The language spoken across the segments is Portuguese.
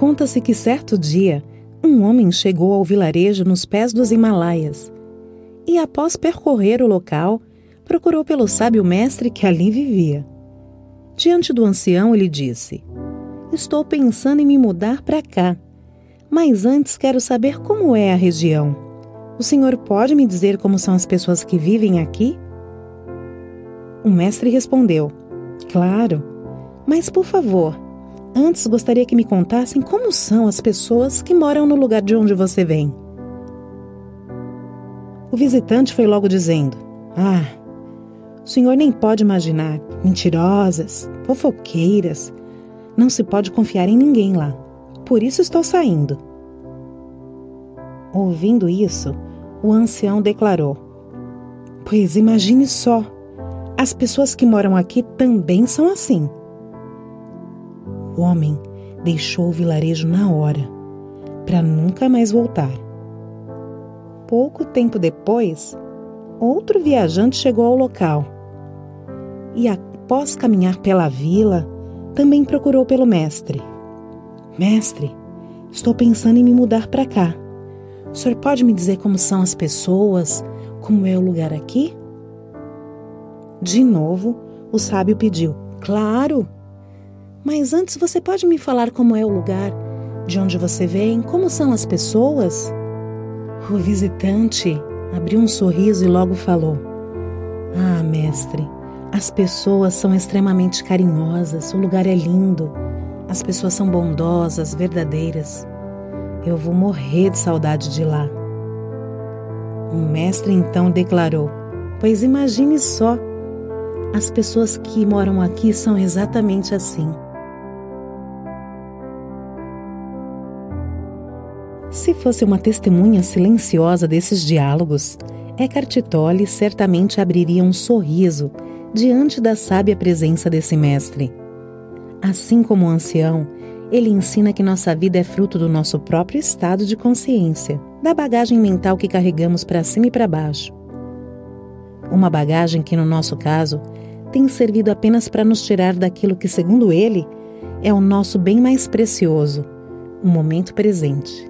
Conta-se que certo dia, um homem chegou ao vilarejo nos pés dos Himalaias e, após percorrer o local, procurou pelo sábio mestre que ali vivia. Diante do ancião, ele disse: Estou pensando em me mudar para cá, mas antes quero saber como é a região. O senhor pode me dizer como são as pessoas que vivem aqui? O mestre respondeu: Claro, mas por favor, antes gostaria que me contassem como são as pessoas que moram no lugar de onde você vem. O visitante foi logo dizendo: Ah, o senhor nem pode imaginar. Mentirosas, fofoqueiras. Não se pode confiar em ninguém lá. Por isso estou saindo. Ouvindo isso, o ancião declarou: Pois imagine só. As pessoas que moram aqui também são assim. Homem deixou o vilarejo na hora, para nunca mais voltar. Pouco tempo depois, outro viajante chegou ao local e, após caminhar pela vila, também procurou pelo mestre. Mestre, estou pensando em me mudar para cá. O senhor pode me dizer como são as pessoas, como é o lugar aqui? De novo, o sábio pediu: Claro! Mas antes você pode me falar como é o lugar, de onde você vem, como são as pessoas? O visitante abriu um sorriso e logo falou: Ah, mestre, as pessoas são extremamente carinhosas, o lugar é lindo, as pessoas são bondosas, verdadeiras. Eu vou morrer de saudade de lá. O mestre então declarou: Pois imagine só as pessoas que moram aqui são exatamente assim. Se fosse uma testemunha silenciosa desses diálogos, Eckhart Tolle certamente abriria um sorriso diante da sábia presença desse mestre. Assim como o ancião, ele ensina que nossa vida é fruto do nosso próprio estado de consciência, da bagagem mental que carregamos para cima e para baixo. Uma bagagem que, no nosso caso, tem servido apenas para nos tirar daquilo que, segundo ele, é o nosso bem mais precioso, o momento presente.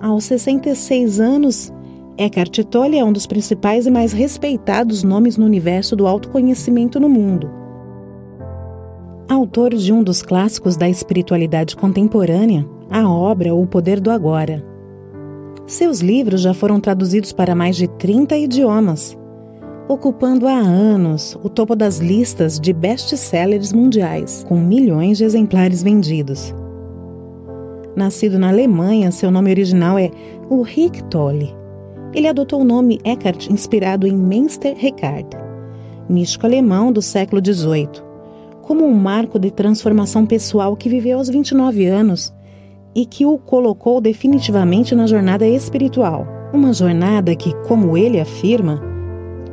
Aos 66 anos, Eckhart Tolle é um dos principais e mais respeitados nomes no universo do autoconhecimento no mundo. Autor de um dos clássicos da espiritualidade contemporânea, a obra O Poder do Agora. Seus livros já foram traduzidos para mais de 30 idiomas ocupando há anos o topo das listas de best-sellers mundiais, com milhões de exemplares vendidos. Nascido na Alemanha, seu nome original é Ulrich Tolle. Ele adotou o nome Eckhart inspirado em Meister Eckhart, místico alemão do século XVIII, como um marco de transformação pessoal que viveu aos 29 anos e que o colocou definitivamente na jornada espiritual. Uma jornada que, como ele afirma,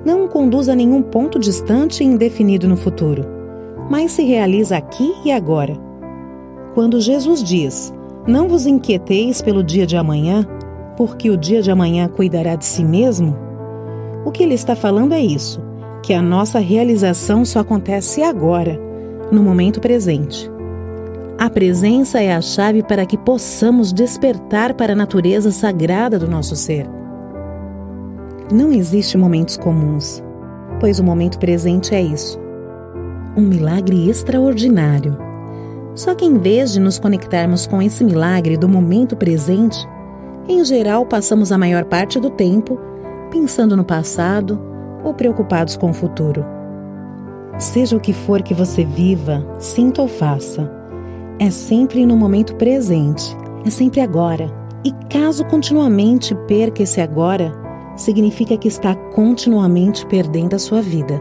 não conduz a nenhum ponto distante e indefinido no futuro, mas se realiza aqui e agora. Quando Jesus diz: Não vos inquieteis pelo dia de amanhã, porque o dia de amanhã cuidará de si mesmo, o que ele está falando é isso, que a nossa realização só acontece agora, no momento presente. A presença é a chave para que possamos despertar para a natureza sagrada do nosso ser. Não existe momentos comuns, pois o momento presente é isso. Um milagre extraordinário. Só que em vez de nos conectarmos com esse milagre do momento presente, em geral passamos a maior parte do tempo pensando no passado ou preocupados com o futuro. Seja o que for que você viva, sinta ou faça, é sempre no momento presente, é sempre agora. E caso continuamente perca esse agora, significa que está continuamente perdendo a sua vida.